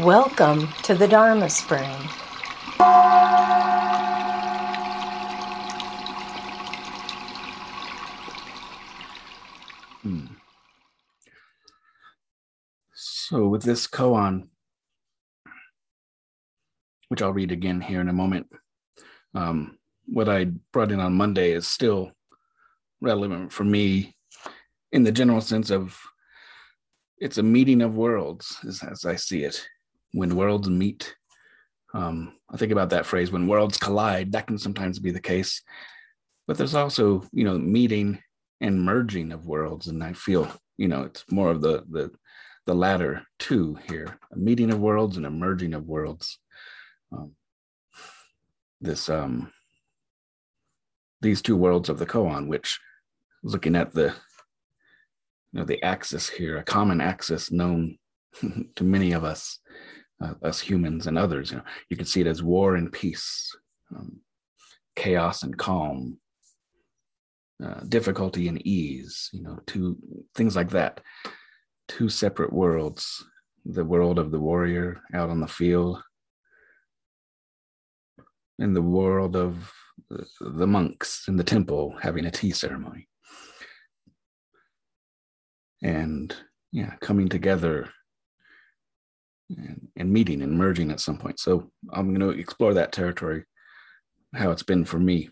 Welcome to the Dharma Spring. Hmm. So, with this koan, which I'll read again here in a moment, um, what I brought in on Monday is still relevant for me in the general sense of it's a meeting of worlds, as, as I see it. When worlds meet, um, I think about that phrase when worlds collide, that can sometimes be the case. But there's also, you know, meeting and merging of worlds. And I feel, you know, it's more of the the the latter two here, a meeting of worlds and a merging of worlds. Um, this um these two worlds of the koan, which looking at the you know the axis here, a common axis known to many of us, uh, us humans and others. You know, you can see it as war and peace, um, chaos and calm, uh, difficulty and ease. You know, two things like that. Two separate worlds: the world of the warrior out on the field, and the world of the monks in the temple having a tea ceremony and yeah coming together and, and meeting and merging at some point so i'm going to explore that territory how it's been for me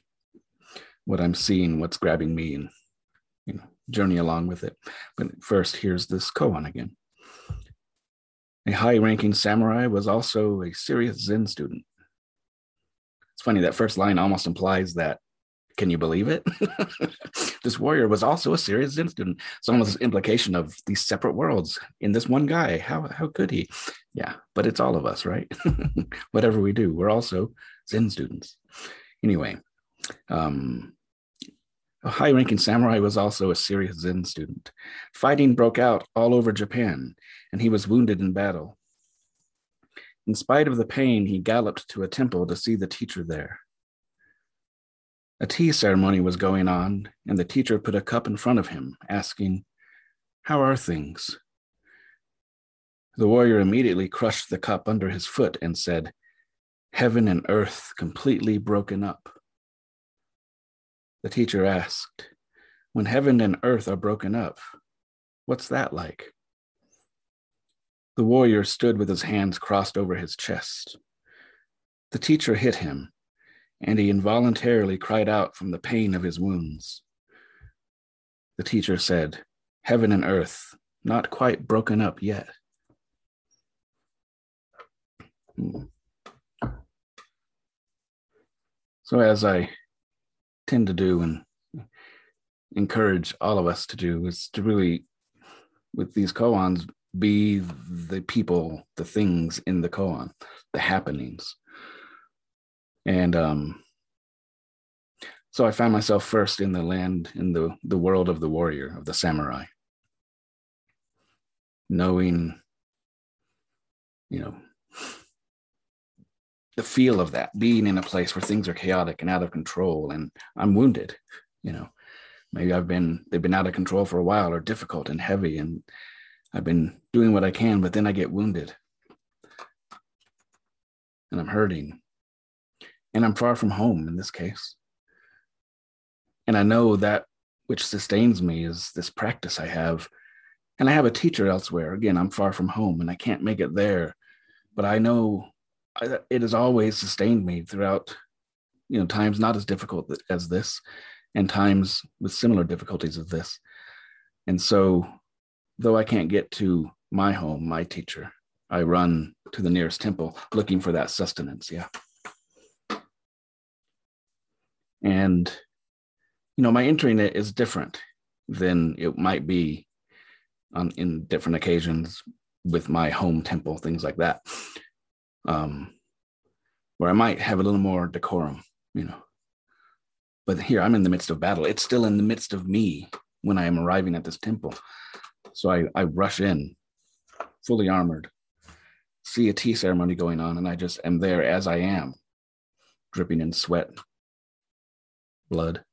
what i'm seeing what's grabbing me and you know journey along with it but first here's this koan again a high ranking samurai was also a serious zen student it's funny that first line almost implies that can you believe it? this warrior was also a serious Zen student. Some almost this implication of these separate worlds in this one guy. How how could he? Yeah, but it's all of us, right? Whatever we do, we're also Zen students. Anyway, um, a high-ranking samurai was also a serious Zen student. Fighting broke out all over Japan, and he was wounded in battle. In spite of the pain, he galloped to a temple to see the teacher there. A tea ceremony was going on, and the teacher put a cup in front of him, asking, How are things? The warrior immediately crushed the cup under his foot and said, Heaven and earth completely broken up. The teacher asked, When heaven and earth are broken up, what's that like? The warrior stood with his hands crossed over his chest. The teacher hit him, and he involuntarily cried out from the pain of his wounds. The teacher said, Heaven and earth, not quite broken up yet. Hmm. So, as I tend to do and encourage all of us to do, is to really, with these koans, be the people, the things in the koan, the happenings and um, so I found myself first in the land, in the, the world of the warrior, of the samurai, knowing, you know, the feel of that, being in a place where things are chaotic and out of control, and I'm wounded, you know. Maybe I've been, they've been out of control for a while or difficult and heavy, and I've been doing what I can, but then I get wounded and I'm hurting and I'm far from home in this case. And I know that which sustains me is this practice I have. And I have a teacher elsewhere. Again, I'm far from home and I can't make it there. But I know it has always sustained me throughout, you know, times not as difficult as this and times with similar difficulties as this. And so, though I can't get to my home, my teacher, I run to the nearest temple looking for that sustenance. Yeah. And, you know, my entering it is different than it might be on in different occasions with my home temple, things like that. Um, where I might have a little more decorum, you know. But here I'm in the midst of battle. It's still in the midst of me when I am arriving at this temple. So I, I rush in fully armored, see a tea ceremony going on, and I just am there as I am, dripping in sweat, blood.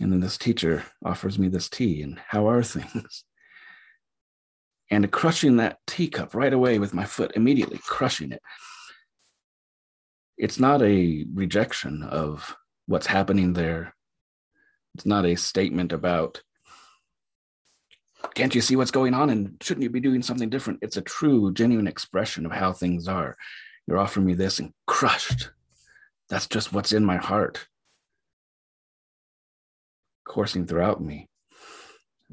And then this teacher offers me this tea, and how are things? And crushing that teacup right away with my foot, immediately crushing it. It's not a rejection of what's happening there. It's not a statement about, can't you see what's going on and shouldn't you be doing something different? It's a true, genuine expression of how things are. You're offering me this and crushed. That's just what's in my heart, coursing throughout me.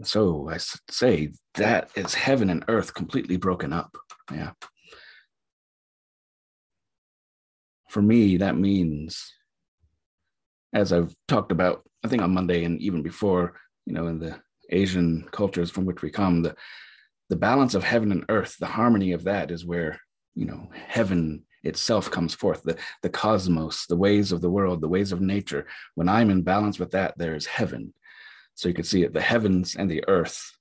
So I say that is heaven and earth completely broken up. Yeah. For me, that means, as I've talked about, I think on Monday and even before, you know, in the Asian cultures from which we come, the the balance of heaven and earth, the harmony of that is where, you know, heaven itself comes forth, the, the cosmos, the ways of the world, the ways of nature. When I'm in balance with that, there is heaven. So you can see it, the heavens and the earth,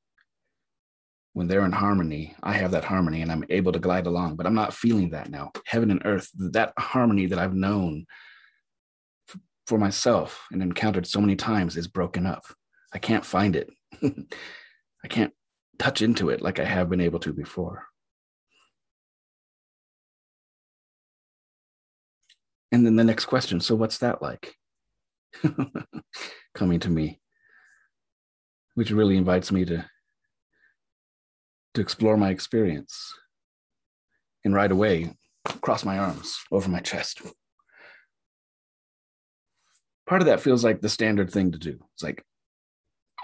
when they're in harmony, I have that harmony and I'm able to glide along, but I'm not feeling that now. Heaven and earth, that harmony that I've known for myself and encountered so many times is broken up. I can't find it. I can't touch into it like I have been able to before. And then the next question so, what's that like? Coming to me which really invites me to to explore my experience and right away cross my arms over my chest. Part of that feels like the standard thing to do. It's like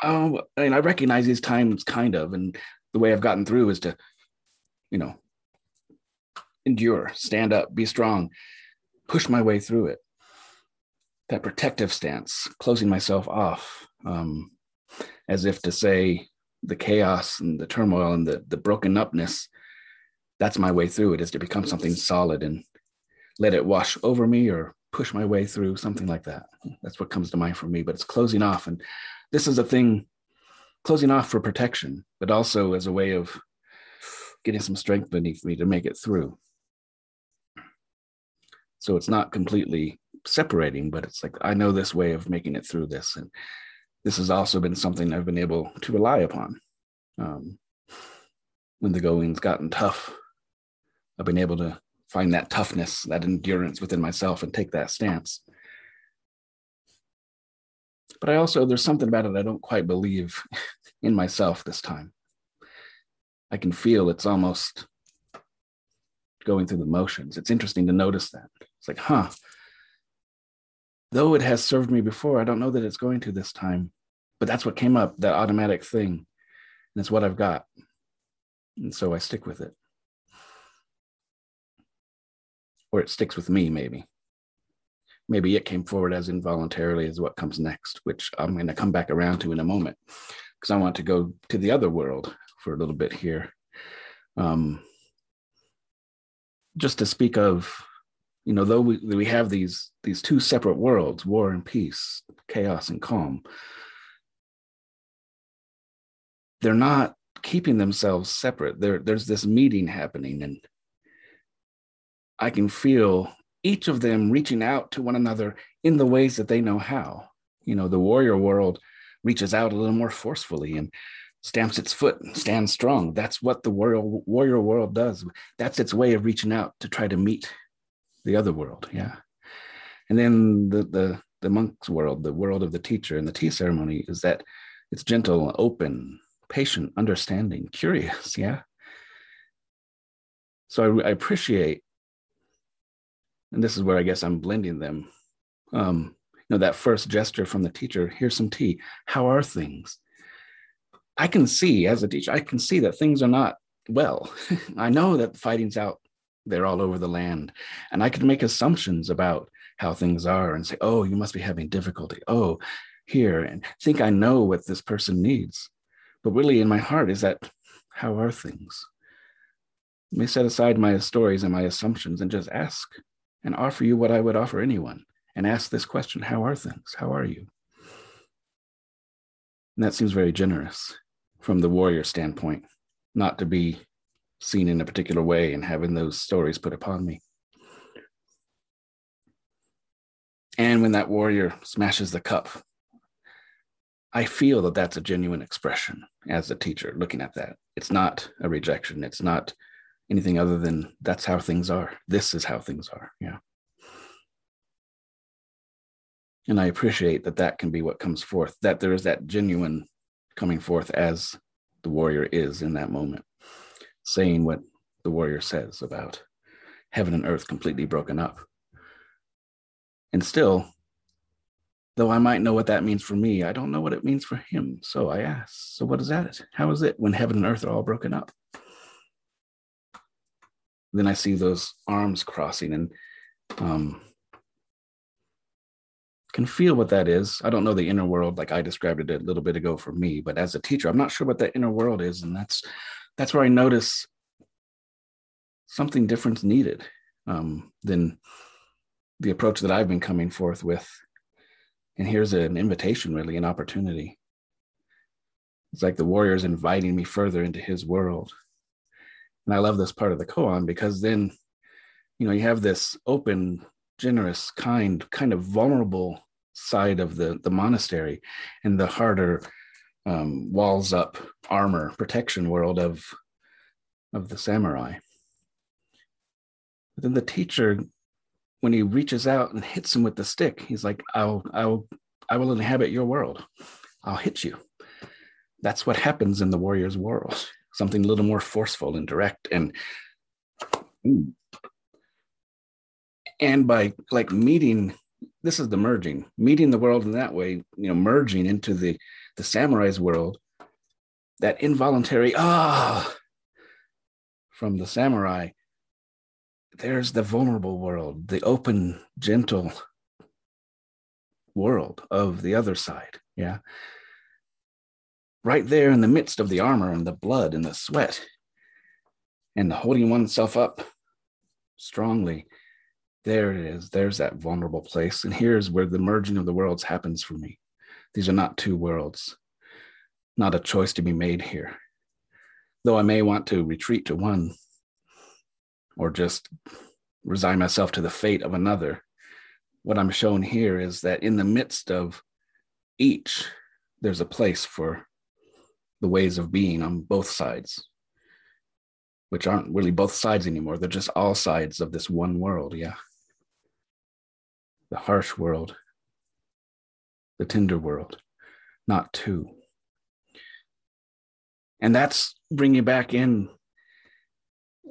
oh I mean, I recognize these times kind of and the way i've gotten through is to you know endure stand up be strong push my way through it. That protective stance closing myself off um, as if to say the chaos and the turmoil and the, the broken upness, that's my way through it is to become something solid and let it wash over me or push my way through something like that. That's what comes to mind for me, but it's closing off. And this is a thing, closing off for protection, but also as a way of getting some strength beneath me to make it through. So it's not completely separating, but it's like I know this way of making it through this. And this has also been something I've been able to rely upon. Um, when the going's gotten tough, I've been able to find that toughness, that endurance within myself and take that stance. But I also, there's something about it I don't quite believe in myself this time. I can feel it's almost going through the motions. It's interesting to notice that. It's like, huh, though it has served me before, I don't know that it's going to this time. But that's what came up, that automatic thing. And it's what I've got. And so I stick with it. Or it sticks with me, maybe. Maybe it came forward as involuntarily as what comes next, which I'm going to come back around to in a moment because I want to go to the other world for a little bit here. Um, just to speak of you know though we, we have these these two separate worlds war and peace chaos and calm they're not keeping themselves separate. There there's this meeting happening and i can feel each of them reaching out to one another in the ways that they know how. You know the warrior world reaches out a little more forcefully and stamps its foot and stands strong. That's what the warrior warrior world does. That's its way of reaching out to try to meet the other world yeah. And then the the the monk's world the world of the teacher and the tea ceremony is that it's gentle open patient understanding curious yeah so I, I appreciate and this is where i guess i'm blending them um you know that first gesture from the teacher here's some tea how are things i can see as a teacher i can see that things are not well i know that fighting's out they're all over the land. And I can make assumptions about how things are and say, oh, you must be having difficulty. Oh, here, and think I know what this person needs. But really, in my heart, is that how are things? Let me set aside my stories and my assumptions and just ask and offer you what I would offer anyone and ask this question How are things? How are you? And that seems very generous from the warrior standpoint, not to be seen in a particular way and having those stories put upon me. And when that warrior smashes the cup, I feel that that's a genuine expression as a teacher looking at that. It's not a rejection. It's not anything other than that's how things are. This is how things are. Yeah. And I appreciate that that can be what comes forth, that there is that genuine coming forth as the warrior is in that moment, saying what the warrior says about heaven and earth completely broken up. And still, though I might know what that means for me, I don't know what it means for him. So I ask, so what is that? How is it when heaven and earth are all broken up? Then I see those arms crossing and um, can feel what that is. I don't know the inner world like I described it a little bit ago for me, but as a teacher, I'm not sure what that inner world is, and that's that's where I notice something different needed um, than the approach that I've been coming forth with. And here's an invitation, really, an opportunity. It's like the warrior is inviting me further into his world. And I love this part of the koan because then, you know, you have this open, generous, kind, kind of vulnerable side of the, the monastery and the harder um, walls up armor protection world of, of the samurai. But then the teacher, when he reaches out and hits him with the stick, he's like, I'll, I'll, I will inhabit your world. I'll hit you. That's what happens in the warrior's world something a little more forceful and direct and and by like meeting this is the merging meeting the world in that way you know merging into the the samurai's world that involuntary ah from the samurai there's the vulnerable world the open gentle world of the other side yeah? Right there in the midst of the armor and the blood and the sweat and the holding oneself up strongly there it is. There's that vulnerable place. And here's where the merging of the worlds happens for me. These are not two worlds. Not a choice to be made here. Though i may want to retreat to one or just resign myself to the fate of another what i'm shown here is that in the midst of each there's a place for the ways of being on both sides, which aren't really both sides anymore. They're just all sides of this one world. Yeah. The harsh world, the tender world, not two. And that's bringing back in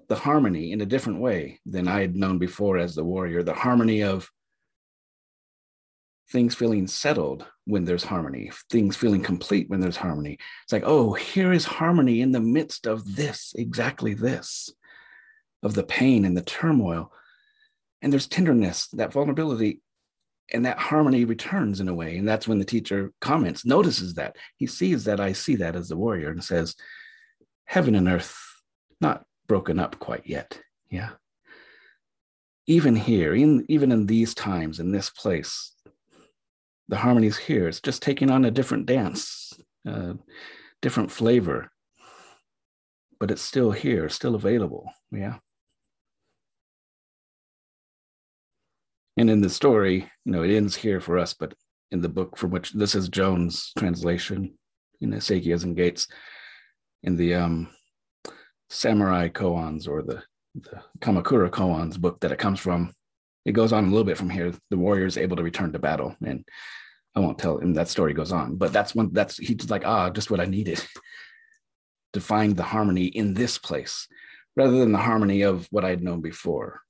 the harmony in a different way than I had known before as the warrior, the harmony of things feeling settled when there's harmony, things feeling complete when there's harmony. It's like, oh, here is harmony in the midst of this, exactly this, of the pain and the turmoil. And there's tenderness, that vulnerability, and that harmony returns in a way. And that's when the teacher comments, notices that. He sees that I see that as the warrior and says, heaven and earth, not broken up quite yet. Yeah. Even here, in, even in these times, in this place, the harmonies here. It's just taking on a different dance, different flavor, but it's still here, still available. Yeah. And in the story, you know, it ends here for us, but in the book from which this is Jones' translation in Isakias and Gates, in the um, Samurai Koans or the, the Kamakura Koans book that it comes from, it goes on a little bit from here. The warrior is able to return to battle, and I won't tell him that story goes on. But that's when that's he's like, ah, just what I needed to find the harmony in this place, rather than the harmony of what I had known before.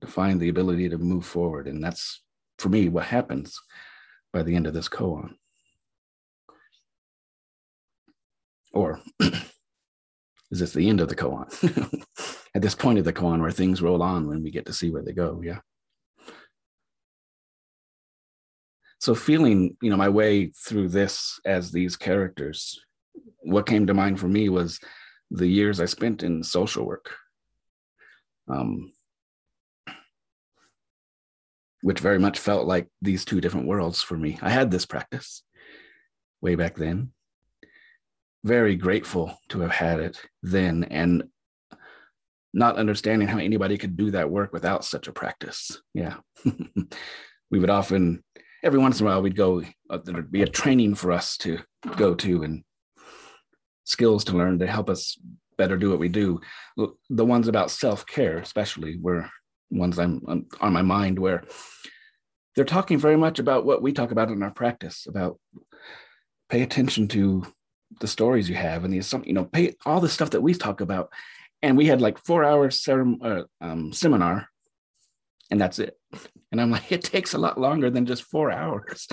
To find the ability to move forward, and that's for me what happens by the end of this koan. Or is this the end of the koan? At this point of the koan where things roll on when we get to see where they go, yeah. so feeling you know my way through this as these characters what came to mind for me was the years i spent in social work um, which very much felt like these two different worlds for me i had this practice way back then very grateful to have had it then and not understanding how anybody could do that work without such a practice yeah we would often every once in a while we'd go, uh, there'd be a training for us to go to and skills to learn to help us better do what we do. The ones about self care, especially, were ones I'm, I'm on my mind where they're talking very much about what we talk about in our practice about pay attention to the stories you have and the some you know pay all the stuff that we talk about. And we had like four hours ser- uh, um, seminar and that's it. And i'm like it takes a lot longer than just four hours.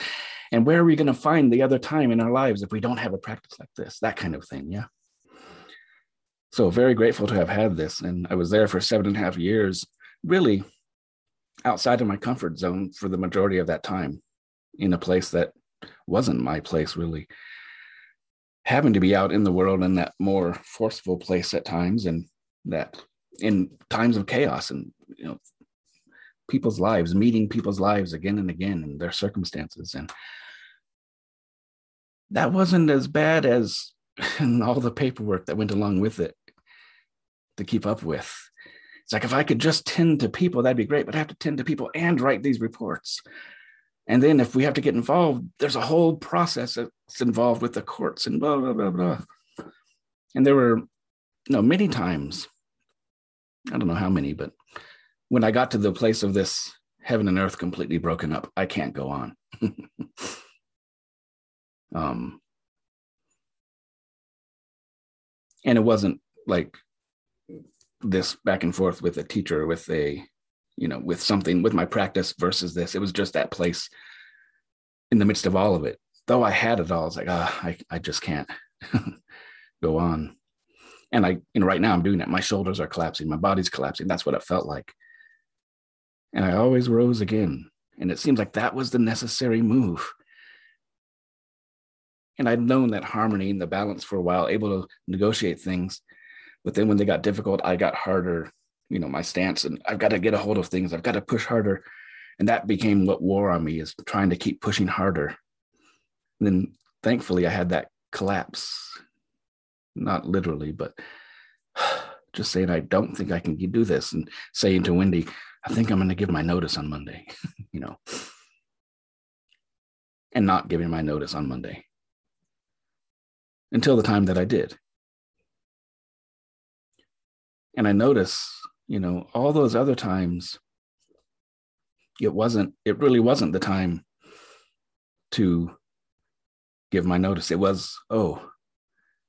And where are we going to find the other time in our lives if we don't have a practice like this? That kind of thing yeah. So very grateful to have had this. And i was there for seven and a half years really outside of my comfort zone for the majority of that time in a place that wasn't my place really having to be out in the world in that more forceful place at times and that in times of chaos and you know people's lives meeting people's lives again and again and their circumstances. And that wasn't as bad as all the paperwork that went along with it to keep up with. It's like if i could just tend to people that'd be great but i have to tend to people and write these reports and then if we have to get involved, there's a whole process that's involved with the courts and blah, blah, blah, blah. And there were, you know, many times, I don't know how many, but when I got to the place of this heaven and earth completely broken up, I can't go on. um, and it wasn't like this back and forth with a teacher with a you know, with something with my practice versus this. It was just that place in the midst of all of it. Though I had it all, it's like, ah, I, I just can't go on. And I, you know, right now I'm doing it. My shoulders are collapsing, my body's collapsing. That's what it felt like. And I always rose again. And it seems like that was the necessary move. And I'd known that harmony and the balance for a while, able to negotiate things. But then when they got difficult, I got harder you know my stance and i've got to get a hold of things. I've got to push harder. And that became what wore on me is trying to keep pushing harder. And then thankfully i had that collapse. Not literally but just saying i don't think i can do this and saying to wendy i think i'm going to give my notice on monday you know. And not giving my notice on monday. Until the time that i did. And i notice you know, all those other times, it wasn't, it really wasn't the time to give my notice. It was, oh,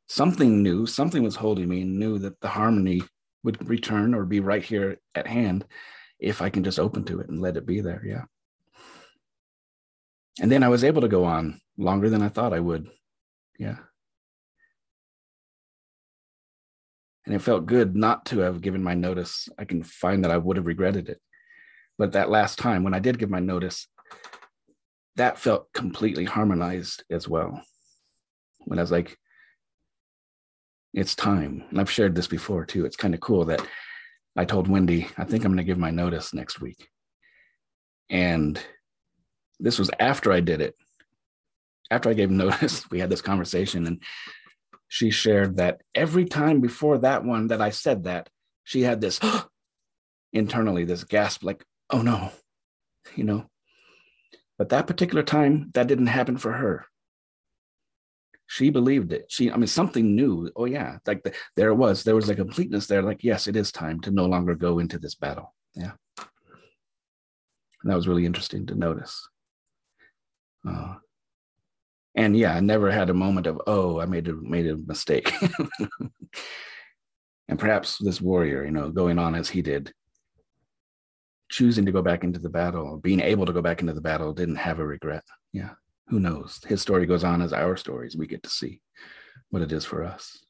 something new, something was holding me and knew that the harmony would return or be right here at hand if I can just open to it and let it be there. Yeah. And then I was able to go on longer than I thought I would. Yeah. And it felt good not to have given my notice. I can find that I would have regretted it. But that last time when I did give my notice, that felt completely harmonized as well. When I was like, it's time. And I've shared this before too. It's kind of cool that I told Wendy, I think I'm going to give my notice next week. And this was after I did it. After I gave notice, we had this conversation and she shared that every time before that one that I said that, she had this internally, this gasp, like, oh no, you know. But that particular time, that didn't happen for her. She believed it. She, I mean, something new. Oh, yeah. Like the, there it was. There was a completeness there. Like, yes, it is time to no longer go into this battle. Yeah. And that was really interesting to notice. Uh, and yeah, I never had a moment of oh, I made a made a mistake. and perhaps this warrior, you know, going on as he did, choosing to go back into the battle, being able to go back into the battle, didn't have a regret. Yeah, who knows? His story goes on as our stories. We get to see what it is for us.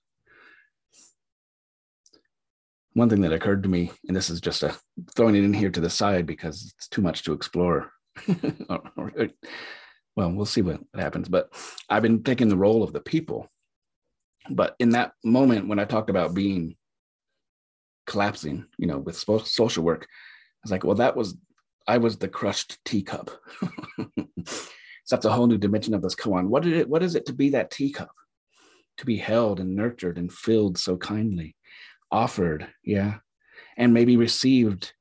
One thing that occurred to me, and this is just a throwing it in here to the side because it's too much to explore well, we'll see what, happens. But I've been taking the role of the people. But in that moment when I talked about being collapsing, you know, with social work, I was like, well, that was I was the crushed teacup. so that's a whole new dimension of this koan. What did it? What is it to be that teacup? To be held and nurtured and filled so kindly, offered, yeah, and maybe received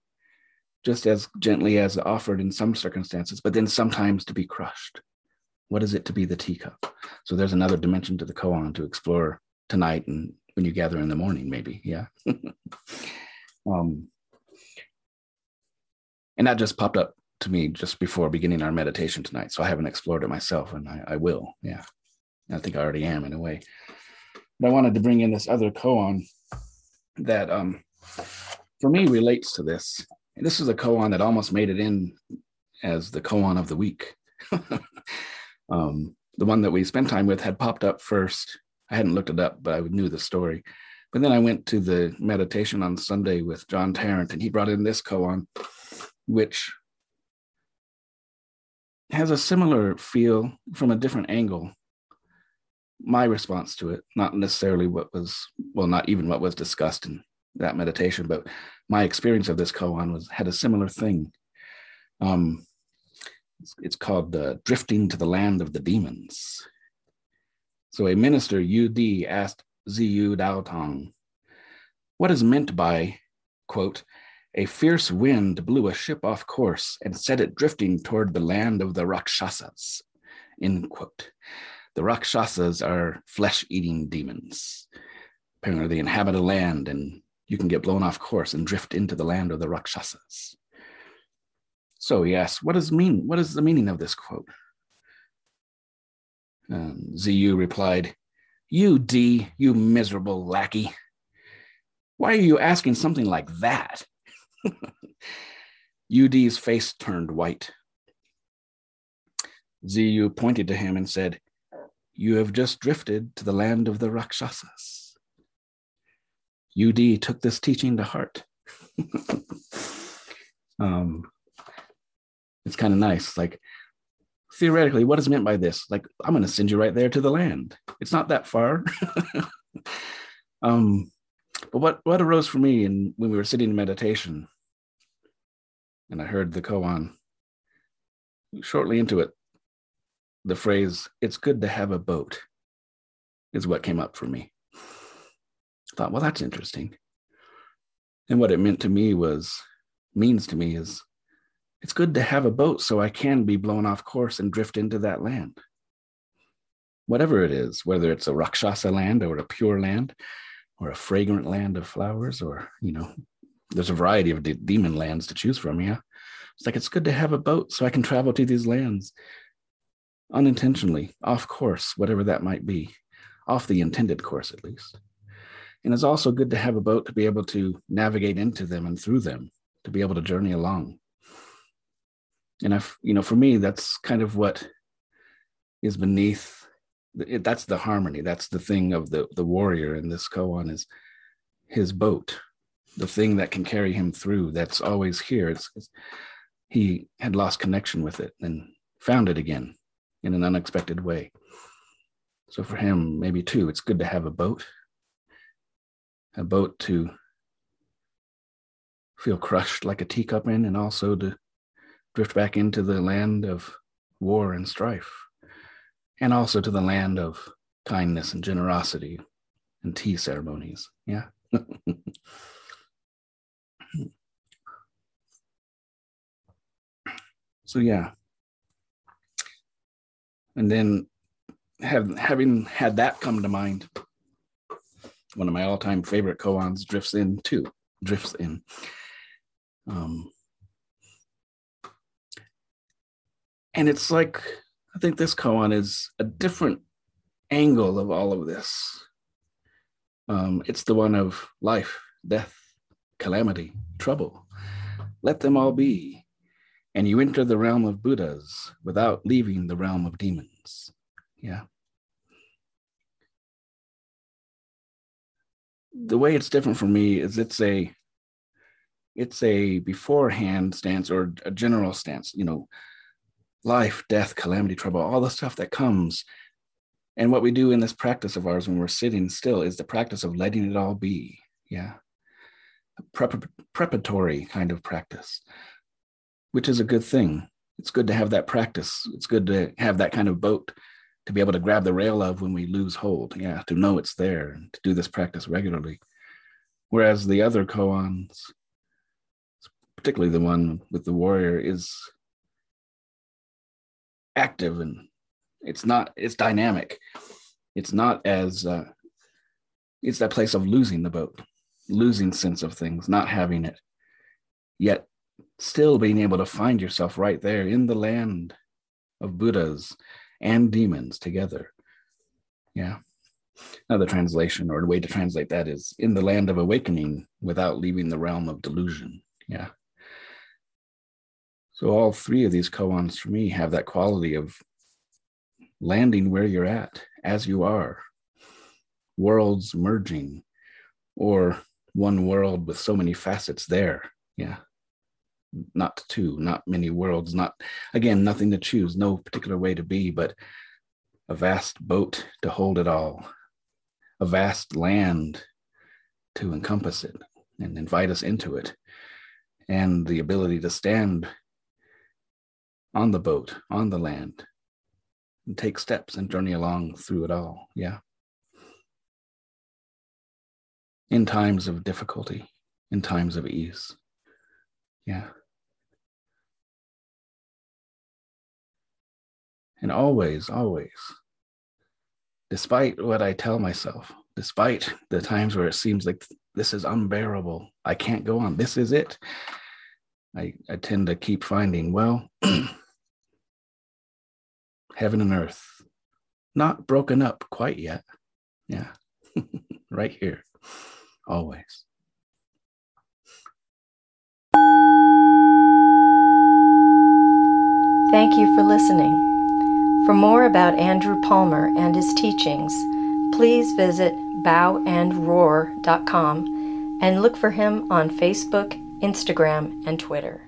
just as gently as offered in some circumstances, but then sometimes to be crushed. What is it to be the teacup? So there's another dimension to the koan to explore tonight and when you gather in the morning, maybe. Yeah. um, and that just popped up to me just before beginning our meditation tonight. So I haven't explored it myself, and I, I will. Yeah. I think I already am in a way. But I wanted to bring in this other koan that um, for me relates to this. And this is a koan that almost made it in as the koan of the week. um, the one that we spent time with had popped up first. I hadn't looked it up, but I knew the story. But then I went to the meditation on Sunday with John Tarrant, and he brought in this koan, which has a similar feel from a different angle. My response to it, not necessarily what was, well, not even what was discussed in that meditation, but my experience of this koan was had a similar thing. Um, it's, it's called uh, "Drifting to the Land of the Demons." So a minister, Yu asked Ziyu Daotong, "What is meant by quote?" A fierce wind blew a ship off course and set it drifting toward the land of the Rakshasas. End quote. The Rakshasas are flesh eating demons. Apparently, they inhabit a land and you can get blown off course and drift into the land of the Rakshasas. So he asks, what does mean? What is the meaning of this quote? Um, Ziyu replied, Yu Di, you miserable lackey. Why are you asking something like that? Yu Di's face turned white. Ziyu pointed to him and said, You have just drifted to the land of the Rakshasas. Yu Di took this teaching to heart. um, it's kind of nice. Like, theoretically, what is meant by this? Like, I'm going to send you right there to the land. It's not that far. um, but what, what arose for me and when we were sitting in meditation, and I heard the koan shortly into it, the phrase, it's good to have a boat, is what came up for me. I thought, well, that's interesting. And what it meant to me was, means to me is, it's good to have a boat so I can be blown off course and drift into that land. Whatever it is, whether it's a Rakshasa land or a pure land, or a fragrant land of flowers, or, you know, there's a variety of de- demon lands to choose from. Yeah. It's like, it's good to have a boat so I can travel to these lands unintentionally, off course, whatever that might be, off the intended course at least. And it's also good to have a boat to be able to navigate into them and through them, to be able to journey along. And if, you know, for me, that's kind of what is beneath it, that's the harmony. That's the thing of the the warrior in this koan is his boat the thing that can carry him through that's always here. It's, it's, he had lost connection with it and found it again in an unexpected way. So for him maybe too it's good to have a boat a boat to feel crushed like a teacup in and also to drift back into the land of war and strife and also to the land of kindness and generosity and tea ceremonies. Yeah. so yeah. And then have, having had that come to mind, one of my all-time favorite koans drifts in too, drifts in. Um, and it's like I think this koan is a different angle of all of this. Um, it's the one of life, death, calamity, trouble. Let them all be. And you enter the realm of Buddhas without leaving the realm of demons. Yeah. The way it's different for me is it's a it's a beforehand stance or a general stance, you know, life, death, calamity, trouble, all the stuff that comes. And what we do in this practice of ours when we're sitting still is the practice of letting it all be. Yeah. A prep- preparatory kind of practice, which is a good thing. It's good to have that practice. It's good to have that kind of boat to be able to grab the rail of when we lose hold. Yeah, to know it's there and to do this practice regularly. Whereas the other koans, particularly the one with the warrior, is active and it's not it's dynamic it's not as uh, it's that place of losing the boat losing sense of things not having it yet still being able to find yourself right there in the land of buddhas and demons together. Yeah. Another translation or a way to translate that is in the land of awakening without leaving the realm of delusion. Yeah. So all three of these koans for me have that quality of landing where you're at as you are, worlds merging, or one world with so many facets there. Yeah. Not two, not many worlds, not, again, nothing to choose, no particular way to be, but a vast boat to hold it all, a vast land to encompass it and invite us into it, and the ability to stand on the boat, on the land, and take steps and journey along through it all. Yeah. In times of difficulty, in times of ease. Yeah. And always, always, despite what I tell myself, despite the times where it seems like this is unbearable, I can't go on, this is it. I, I tend to keep finding, well, heaven and earth, not broken up quite yet. Yeah, right here, always. Thank you for listening. For more about Andrew Palmer and his teachings, please visit bowandroar.com and look for him on Facebook, Instagram, and Twitter.